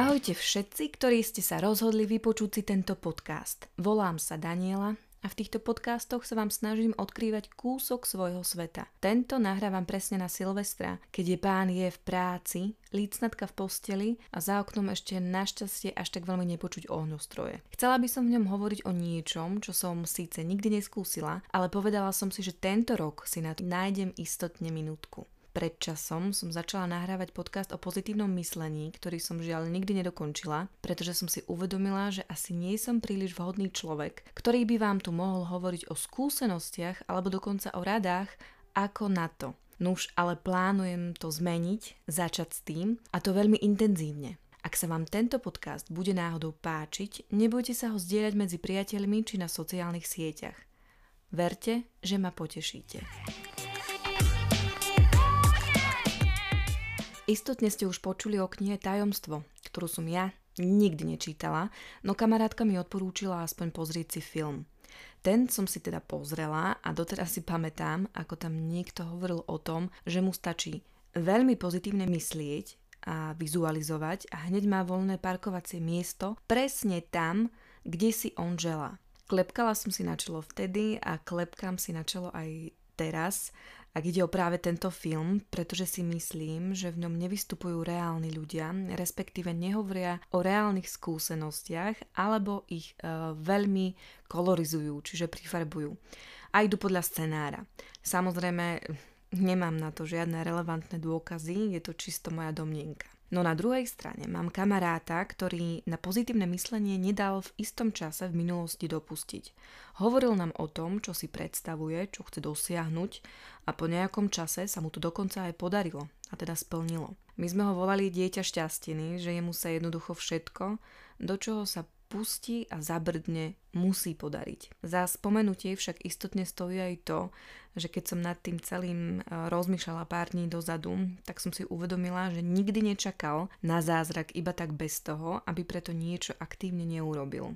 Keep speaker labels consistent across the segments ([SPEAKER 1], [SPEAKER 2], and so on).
[SPEAKER 1] Ahojte všetci, ktorí ste sa rozhodli vypočuť si tento podcast. Volám sa Daniela a v týchto podcastoch sa vám snažím odkrývať kúsok svojho sveta. Tento nahrávam presne na Silvestra, keď je pán je v práci, lícnatka v posteli a za oknom ešte našťastie až tak veľmi nepočuť ohňostroje. Chcela by som v ňom hovoriť o niečom, čo som síce nikdy neskúsila, ale povedala som si, že tento rok si na to nájdem istotne minútku pred časom som začala nahrávať podcast o pozitívnom myslení, ktorý som žiaľ nikdy nedokončila, pretože som si uvedomila, že asi nie som príliš vhodný človek, ktorý by vám tu mohol hovoriť o skúsenostiach alebo dokonca o radách, ako na to. Nuž, ale plánujem to zmeniť, začať s tým a to veľmi intenzívne. Ak sa vám tento podcast bude náhodou páčiť, nebojte sa ho zdieľať medzi priateľmi či na sociálnych sieťach. Verte, že ma potešíte. Istotne ste už počuli o knihe Tajomstvo, ktorú som ja nikdy nečítala, no kamarátka mi odporúčila aspoň pozrieť si film. Ten som si teda pozrela a doteraz si pamätám, ako tam niekto hovoril o tom, že mu stačí veľmi pozitívne myslieť a vizualizovať a hneď má voľné parkovacie miesto presne tam, kde si on žela. Klepkala som si na čelo vtedy a klepkám si na čelo aj teraz, ak ide o práve tento film, pretože si myslím, že v ňom nevystupujú reálni ľudia, respektíve nehovoria o reálnych skúsenostiach, alebo ich e, veľmi kolorizujú, čiže prifarbujú. A idú podľa scenára. Samozrejme, nemám na to žiadne relevantné dôkazy, je to čisto moja domnienka. No na druhej strane mám kamaráta, ktorý na pozitívne myslenie nedal v istom čase v minulosti dopustiť. Hovoril nám o tom, čo si predstavuje, čo chce dosiahnuť a po nejakom čase sa mu to dokonca aj podarilo a teda splnilo. My sme ho volali dieťa šťastiny, že jemu sa jednoducho všetko, do čoho sa pustí a zabrdne, musí podariť. Za spomenutie však istotne stojí aj to, že keď som nad tým celým e, rozmýšľala pár dní dozadu, tak som si uvedomila, že nikdy nečakal na zázrak iba tak bez toho, aby preto niečo aktívne neurobil.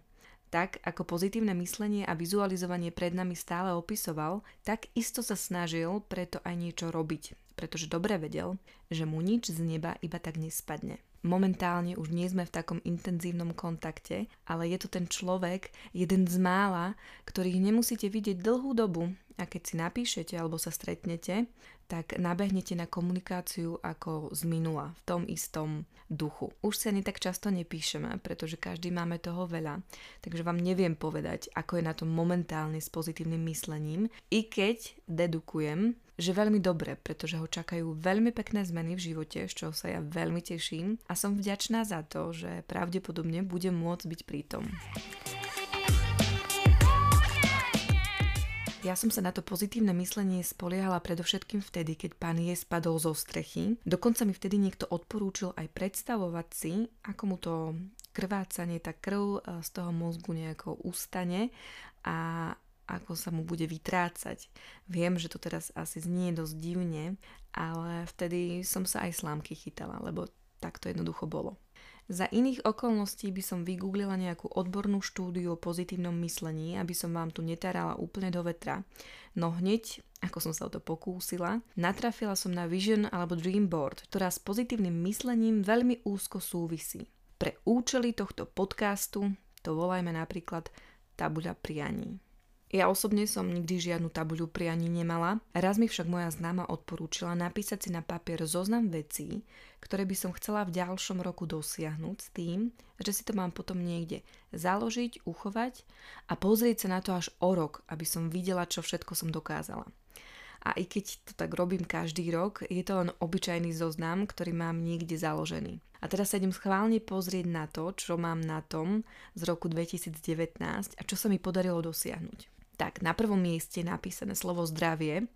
[SPEAKER 1] Tak ako pozitívne myslenie a vizualizovanie pred nami stále opisoval, tak isto sa snažil preto aj niečo robiť, pretože dobre vedel, že mu nič z neba iba tak nespadne. Momentálne už nie sme v takom intenzívnom kontakte, ale je to ten človek, jeden z mála, ktorých nemusíte vidieť dlhú dobu a keď si napíšete alebo sa stretnete, tak nabehnete na komunikáciu ako z minula, v tom istom duchu. Už sa ani tak často nepíšeme, pretože každý máme toho veľa, takže vám neviem povedať, ako je na tom momentálne s pozitívnym myslením, i keď dedukujem, že veľmi dobre, pretože ho čakajú veľmi pekné zmeny v živote, z čoho sa ja veľmi teším a som vďačná za to, že pravdepodobne budem môcť byť prítom. Ja som sa na to pozitívne myslenie spoliehala predovšetkým vtedy, keď pán je spadol zo strechy. Dokonca mi vtedy niekto odporúčil aj predstavovať si, ako mu to krvácanie, tá krv e, z toho mozgu nejako ustane a ako sa mu bude vytrácať. Viem, že to teraz asi znie dosť divne, ale vtedy som sa aj slámky chytala, lebo tak to jednoducho bolo. Za iných okolností by som vygooglila nejakú odbornú štúdiu o pozitívnom myslení, aby som vám tu netárala úplne do vetra. No hneď, ako som sa o to pokúsila, natrafila som na Vision alebo Dream Board, ktorá s pozitívnym myslením veľmi úzko súvisí. Pre účely tohto podcastu to volajme napríklad tabuľa prianí. Ja osobne som nikdy žiadnu tabuľu prianí nemala, raz mi však moja známa odporúčila napísať si na papier zoznam vecí, ktoré by som chcela v ďalšom roku dosiahnuť s tým, že si to mám potom niekde založiť, uchovať a pozrieť sa na to až o rok, aby som videla, čo všetko som dokázala. A i keď to tak robím každý rok, je to len obyčajný zoznam, ktorý mám niekde založený. A teraz sa idem schválne pozrieť na to, čo mám na tom z roku 2019 a čo sa mi podarilo dosiahnuť. Tak, na prvom mieste je napísané slovo zdravie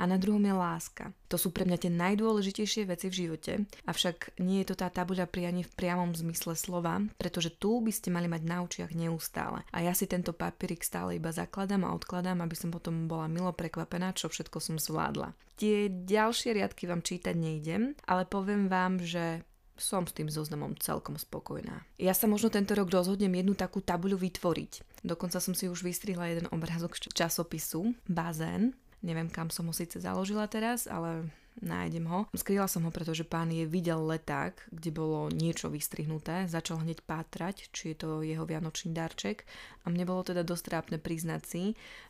[SPEAKER 1] a na druhom je láska. To sú pre mňa tie najdôležitejšie veci v živote, avšak nie je to tá tabuľa prianie v priamom zmysle slova, pretože tu by ste mali mať na očiach neustále. A ja si tento papierik stále iba zakladám a odkladám, aby som potom bola milo prekvapená, čo všetko som zvládla. Tie ďalšie riadky vám čítať nejdem, ale poviem vám, že som s tým zoznamom celkom spokojná. Ja sa možno tento rok rozhodnem jednu takú tabuľu vytvoriť. Dokonca som si už vystrihla jeden obrázok z časopisu Bazén. Neviem, kam som ho síce založila teraz, ale nájdem ho. Skrýla som ho, pretože pán je videl leták, kde bolo niečo vystrihnuté, začal hneď pátrať, či je to jeho vianočný darček a mne bolo teda dosť trápne priznať si,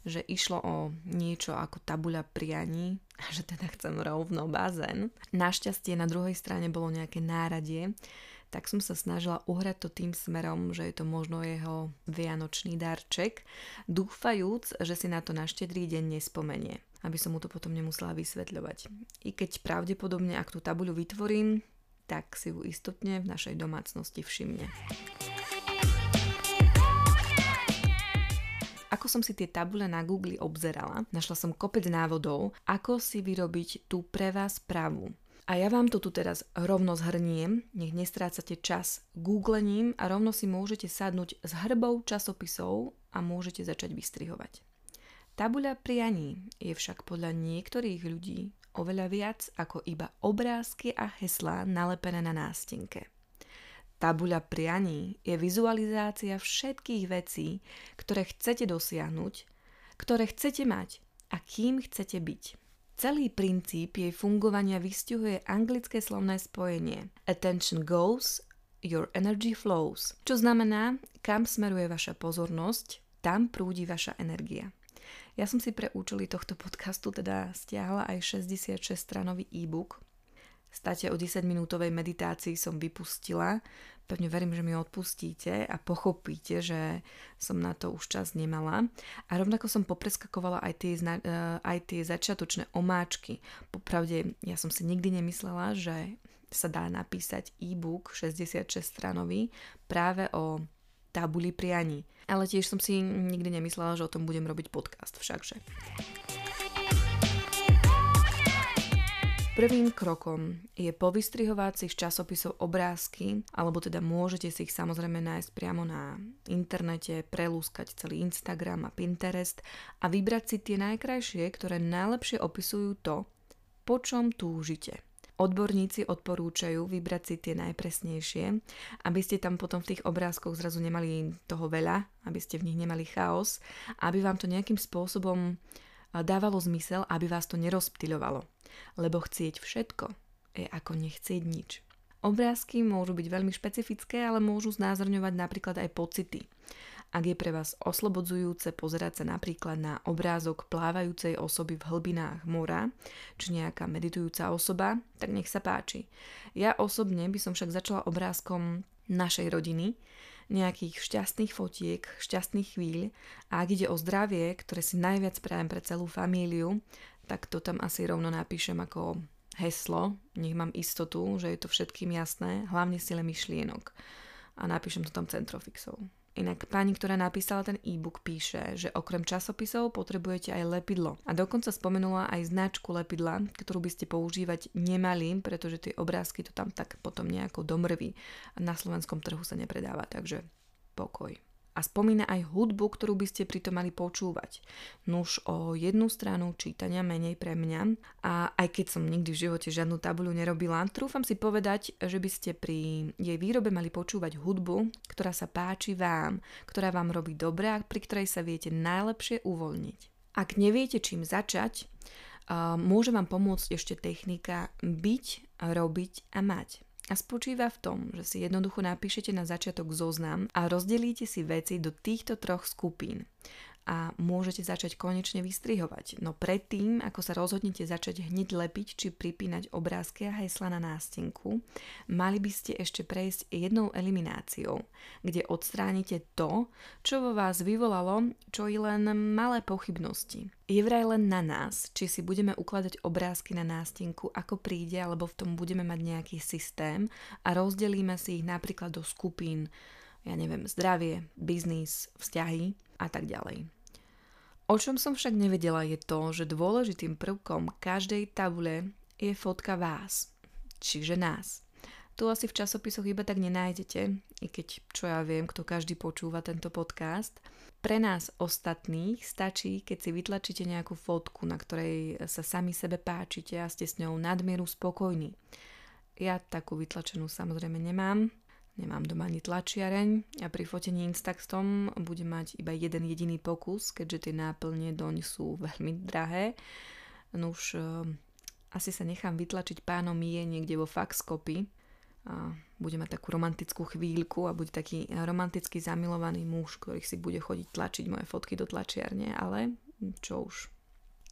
[SPEAKER 1] že išlo o niečo ako tabuľa prianí a že teda chcem rovno bazén. Našťastie na druhej strane bolo nejaké náradie, tak som sa snažila uhrať to tým smerom, že je to možno jeho vianočný darček, dúfajúc, že si na to na štedrý deň nespomenie, aby som mu to potom nemusela vysvetľovať. I keď pravdepodobne, ak tú tabuľu vytvorím, tak si ju istotne v našej domácnosti všimne. Ako som si tie tabule na Google obzerala, našla som kopec návodov, ako si vyrobiť tú pre vás pravú. A ja vám to tu teraz rovno zhrniem, nech nestrácate čas googlením a rovno si môžete sadnúť s hrbou časopisov a môžete začať vystrihovať. Tabuľa prianí je však podľa niektorých ľudí oveľa viac ako iba obrázky a heslá nalepené na nástenke. Tabuľa prianí je vizualizácia všetkých vecí, ktoré chcete dosiahnuť, ktoré chcete mať a kým chcete byť. Celý princíp jej fungovania vystihuje anglické slovné spojenie Attention goes, your energy flows, čo znamená, kam smeruje vaša pozornosť, tam prúdi vaša energia. Ja som si pre účely tohto podcastu teda stiahla aj 66-stranový e-book. State o 10-minútovej meditácii som vypustila, Pevne verím, že mi odpustíte a pochopíte, že som na to už čas nemala. A rovnako som popreskakovala aj tie, eh, aj tie začiatočné omáčky. Popravde, ja som si nikdy nemyslela, že sa dá napísať e-book 66 stranový práve o tabuli prianí. Ale tiež som si nikdy nemyslela, že o tom budem robiť podcast všakže. Prvým krokom je povystrihovať si z časopisov obrázky, alebo teda môžete si ich samozrejme nájsť priamo na internete, prelúskať celý Instagram a Pinterest a vybrať si tie najkrajšie, ktoré najlepšie opisujú to, po čom túžite. Odborníci odporúčajú vybrať si tie najpresnejšie, aby ste tam potom v tých obrázkoch zrazu nemali toho veľa, aby ste v nich nemali chaos, aby vám to nejakým spôsobom dávalo zmysel, aby vás to nerozptyľovalo lebo chcieť všetko je ako nechcieť nič. Obrázky môžu byť veľmi špecifické, ale môžu znázorňovať napríklad aj pocity. Ak je pre vás oslobodzujúce pozerať sa napríklad na obrázok plávajúcej osoby v hlbinách mora, či nejaká meditujúca osoba, tak nech sa páči. Ja osobne by som však začala obrázkom našej rodiny, nejakých šťastných fotiek, šťastných chvíľ a ak ide o zdravie, ktoré si najviac prajem pre celú famíliu, tak to tam asi rovno napíšem ako heslo, nech mám istotu, že je to všetkým jasné, hlavne sile myšlienok. A napíšem to tam centrofixov. Inak pani, ktorá napísala ten e-book, píše, že okrem časopisov potrebujete aj lepidlo. A dokonca spomenula aj značku lepidla, ktorú by ste používať nemali, pretože tie obrázky to tam tak potom nejako domrví. A na slovenskom trhu sa nepredáva, takže pokoj a spomína aj hudbu, ktorú by ste pritom mali počúvať. Nuž o jednu stranu čítania menej pre mňa a aj keď som nikdy v živote žiadnu tabuľu nerobila, trúfam si povedať, že by ste pri jej výrobe mali počúvať hudbu, ktorá sa páči vám, ktorá vám robí dobre a pri ktorej sa viete najlepšie uvoľniť. Ak neviete čím začať, môže vám pomôcť ešte technika byť, robiť a mať a spočíva v tom, že si jednoducho napíšete na začiatok zoznam a rozdelíte si veci do týchto troch skupín a môžete začať konečne vystrihovať. No predtým, ako sa rozhodnete začať hneď lepiť či pripínať obrázky a hesla na nástenku, mali by ste ešte prejsť jednou elimináciou, kde odstránite to, čo vo vás vyvolalo čo i len malé pochybnosti. Je vraj len na nás, či si budeme ukladať obrázky na nástenku, ako príde, alebo v tom budeme mať nejaký systém a rozdelíme si ich napríklad do skupín ja neviem, zdravie, biznis, vzťahy a tak ďalej. O čom som však nevedela je to, že dôležitým prvkom každej tabule je fotka vás, čiže nás. Tu asi v časopisoch iba tak nenájdete, i keď čo ja viem, kto každý počúva tento podcast. Pre nás ostatných stačí, keď si vytlačíte nejakú fotku, na ktorej sa sami sebe páčite a ste s ňou nadmieru spokojní. Ja takú vytlačenú samozrejme nemám, Nemám doma ani tlačiareň a pri fotení Instaxtom budem mať iba jeden jediný pokus, keďže tie náplne doň sú veľmi drahé. No už eh, asi sa nechám vytlačiť pánom Mie niekde vo faxkopy a bude mať takú romantickú chvíľku a bude taký romanticky zamilovaný muž, ktorý si bude chodiť tlačiť moje fotky do tlačiarne, ale čo už.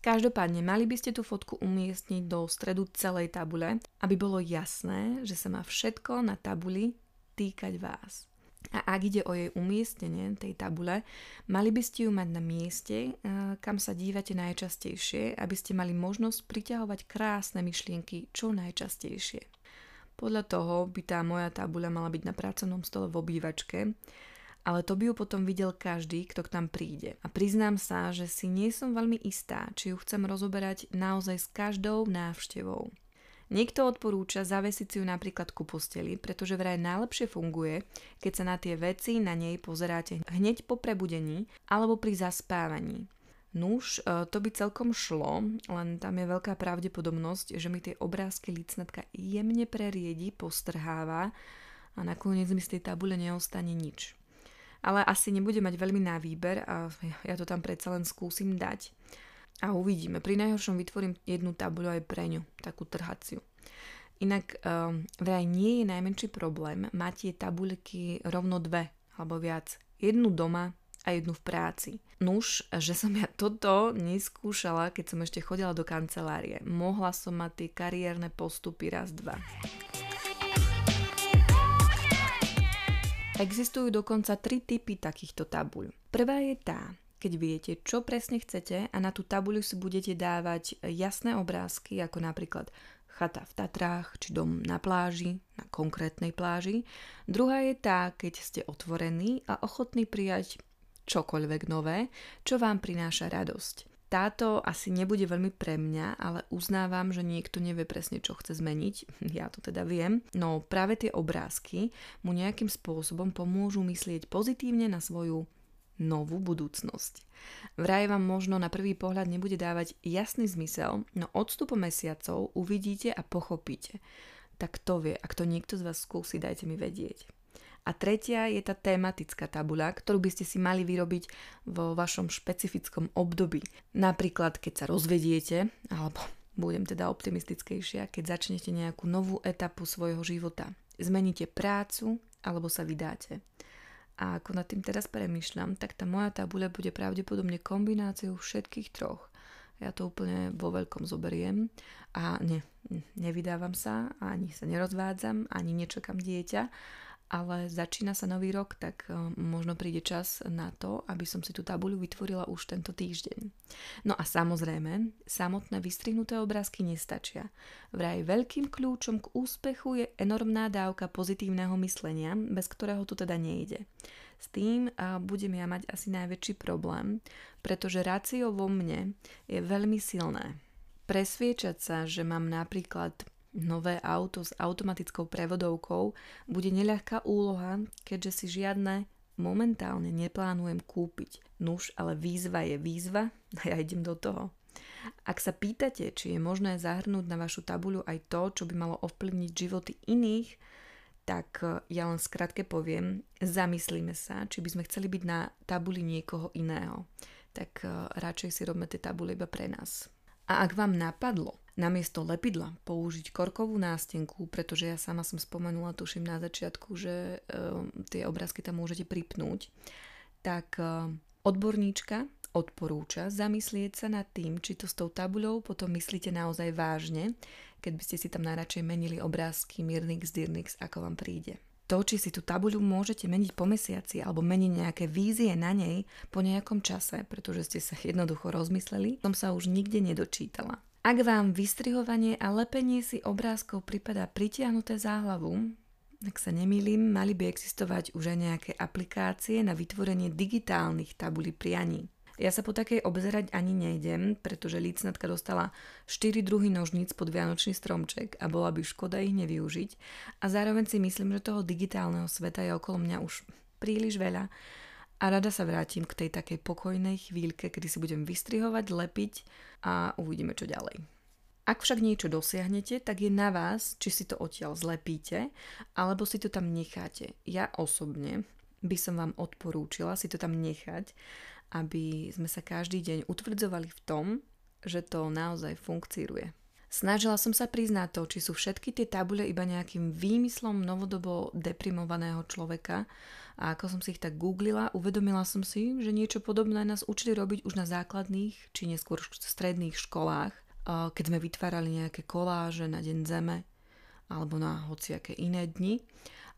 [SPEAKER 1] Každopádne, mali by ste tú fotku umiestniť do stredu celej tabule, aby bolo jasné, že sa má všetko na tabuli týkať vás. A ak ide o jej umiestnenie tej tabule, mali by ste ju mať na mieste, eh, kam sa dívate najčastejšie, aby ste mali možnosť priťahovať krásne myšlienky čo najčastejšie. Podľa toho by tá moja tabuľa mala byť na pracovnom stole v obývačke, ale to by ju potom videl každý, kto k tam príde. A priznám sa, že si nie som veľmi istá, či ju chcem rozoberať naozaj s každou návštevou. Niekto odporúča zavesiť si ju napríklad ku posteli, pretože vraj najlepšie funguje, keď sa na tie veci na nej pozeráte hneď po prebudení alebo pri zaspávaní. Nuž, e, to by celkom šlo, len tam je veľká pravdepodobnosť, že mi tie obrázky licnatka jemne preriedi, postrháva a nakoniec mi z tej tabule neostane nič. Ale asi nebude mať veľmi na výber a ja to tam predsa len skúsim dať. A uvidíme. Pri najhoršom vytvorím jednu tabuľu aj pre ňu, takú trhaciu. Inak um, vraj nie je najmenší problém mať tie tabuľky rovno dve alebo viac. Jednu doma, a jednu v práci. Nuž, že som ja toto neskúšala, keď som ešte chodila do kancelárie. Mohla som mať tie kariérne postupy raz, dva. Existujú dokonca tri typy takýchto tabuľ. Prvá je tá, keď viete, čo presne chcete a na tú tabuľu si budete dávať jasné obrázky, ako napríklad chata v Tatrách či dom na pláži, na konkrétnej pláži. Druhá je tá, keď ste otvorení a ochotní prijať čokoľvek nové, čo vám prináša radosť. Táto asi nebude veľmi pre mňa, ale uznávam, že niekto nevie presne, čo chce zmeniť. Ja to teda viem. No práve tie obrázky mu nejakým spôsobom pomôžu myslieť pozitívne na svoju novú budúcnosť. Vraj vám možno na prvý pohľad nebude dávať jasný zmysel, no odstupom mesiacov uvidíte a pochopíte. Tak to vie, ak to niekto z vás skúsi, dajte mi vedieť. A tretia je tá tematická tabuľa, ktorú by ste si mali vyrobiť vo vašom špecifickom období. Napríklad, keď sa rozvediete, alebo budem teda optimistickejšia, keď začnete nejakú novú etapu svojho života. Zmeníte prácu alebo sa vydáte. A ako nad tým teraz premyšľam, tak tá moja tabuľa bude pravdepodobne kombináciou všetkých troch. Ja to úplne vo veľkom zoberiem a ne, nevydávam sa, ani sa nerozvádzam, ani nečakám dieťa, ale začína sa nový rok, tak e, možno príde čas na to, aby som si tú tabuľu vytvorila už tento týždeň. No a samozrejme, samotné vystrihnuté obrázky nestačia. Vraj veľkým kľúčom k úspechu je enormná dávka pozitívneho myslenia, bez ktorého to teda nejde. S tým budem ja mať asi najväčší problém, pretože rácio vo mne je veľmi silné. Presviečať sa, že mám napríklad nové auto s automatickou prevodovkou bude neľahká úloha, keďže si žiadne momentálne neplánujem kúpiť. Nuž, ale výzva je výzva a ja idem do toho. Ak sa pýtate, či je možné zahrnúť na vašu tabuľu aj to, čo by malo ovplyvniť životy iných, tak e, ja len skratke poviem, zamyslíme sa, či by sme chceli byť na tabuli niekoho iného. Tak e, radšej si robme tie tabule iba pre nás. A ak vám napadlo, namiesto lepidla použiť korkovú nástenku, pretože ja sama som spomenula, tuším na začiatku, že uh, tie obrázky tam môžete pripnúť, tak uh, odborníčka odporúča zamyslieť sa nad tým, či to s tou tabuľou potom myslíte naozaj vážne, keď by ste si tam najradšej menili obrázky Mirnix, Dirnix, ako vám príde. To, či si tú tabuľu môžete meniť po mesiaci alebo meniť nejaké vízie na nej po nejakom čase, pretože ste sa jednoducho rozmysleli, som sa už nikde nedočítala. Ak vám vystrihovanie a lepenie si obrázkov pripadá pritiahnuté záhlavu, ak sa nemýlim, mali by existovať už aj nejaké aplikácie na vytvorenie digitálnych tabulí prianí. Ja sa po takej obzerať ani nejdem, pretože lícnatka dostala 4 druhy nožníc pod vianočný stromček a bola by škoda ich nevyužiť. A zároveň si myslím, že toho digitálneho sveta je okolo mňa už príliš veľa a rada sa vrátim k tej takej pokojnej chvíľke, kedy si budem vystrihovať, lepiť a uvidíme čo ďalej. Ak však niečo dosiahnete, tak je na vás, či si to odtiaľ zlepíte, alebo si to tam necháte. Ja osobne by som vám odporúčila si to tam nechať, aby sme sa každý deň utvrdzovali v tom, že to naozaj funkcíruje. Snažila som sa priznať to, či sú všetky tie tabule iba nejakým výmyslom novodobo deprimovaného človeka. A ako som si ich tak googlila, uvedomila som si, že niečo podobné nás učili robiť už na základných či neskôr stredných školách, keď sme vytvárali nejaké koláže na Deň Zeme alebo na hociaké iné dni.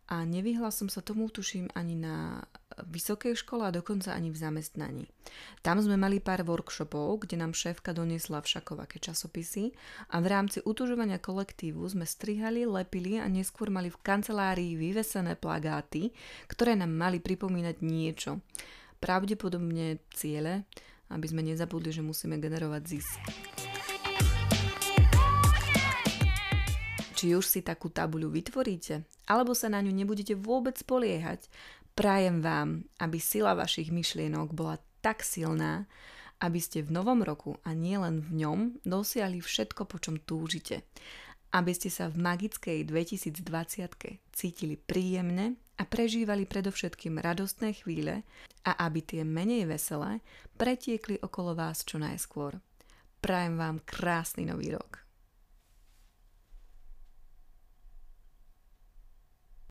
[SPEAKER 1] A nevyhla som sa tomu, tuším, ani na vysokej škole a dokonca ani v zamestnaní. Tam sme mali pár workshopov, kde nám šéfka doniesla všakovaké časopisy a v rámci utužovania kolektívu sme strihali, lepili a neskôr mali v kancelárii vyvesené plagáty, ktoré nám mali pripomínať niečo. Pravdepodobne ciele, aby sme nezabudli, že musíme generovať zisk. Či už si takú tabuľu vytvoríte, alebo sa na ňu nebudete vôbec spoliehať, Prajem vám, aby sila vašich myšlienok bola tak silná, aby ste v novom roku a nielen v ňom dosiahli všetko, po čom túžite. Aby ste sa v magickej 2020 cítili príjemne a prežívali predovšetkým radostné chvíle a aby tie menej veselé pretiekli okolo vás čo najskôr. Prajem vám krásny nový rok.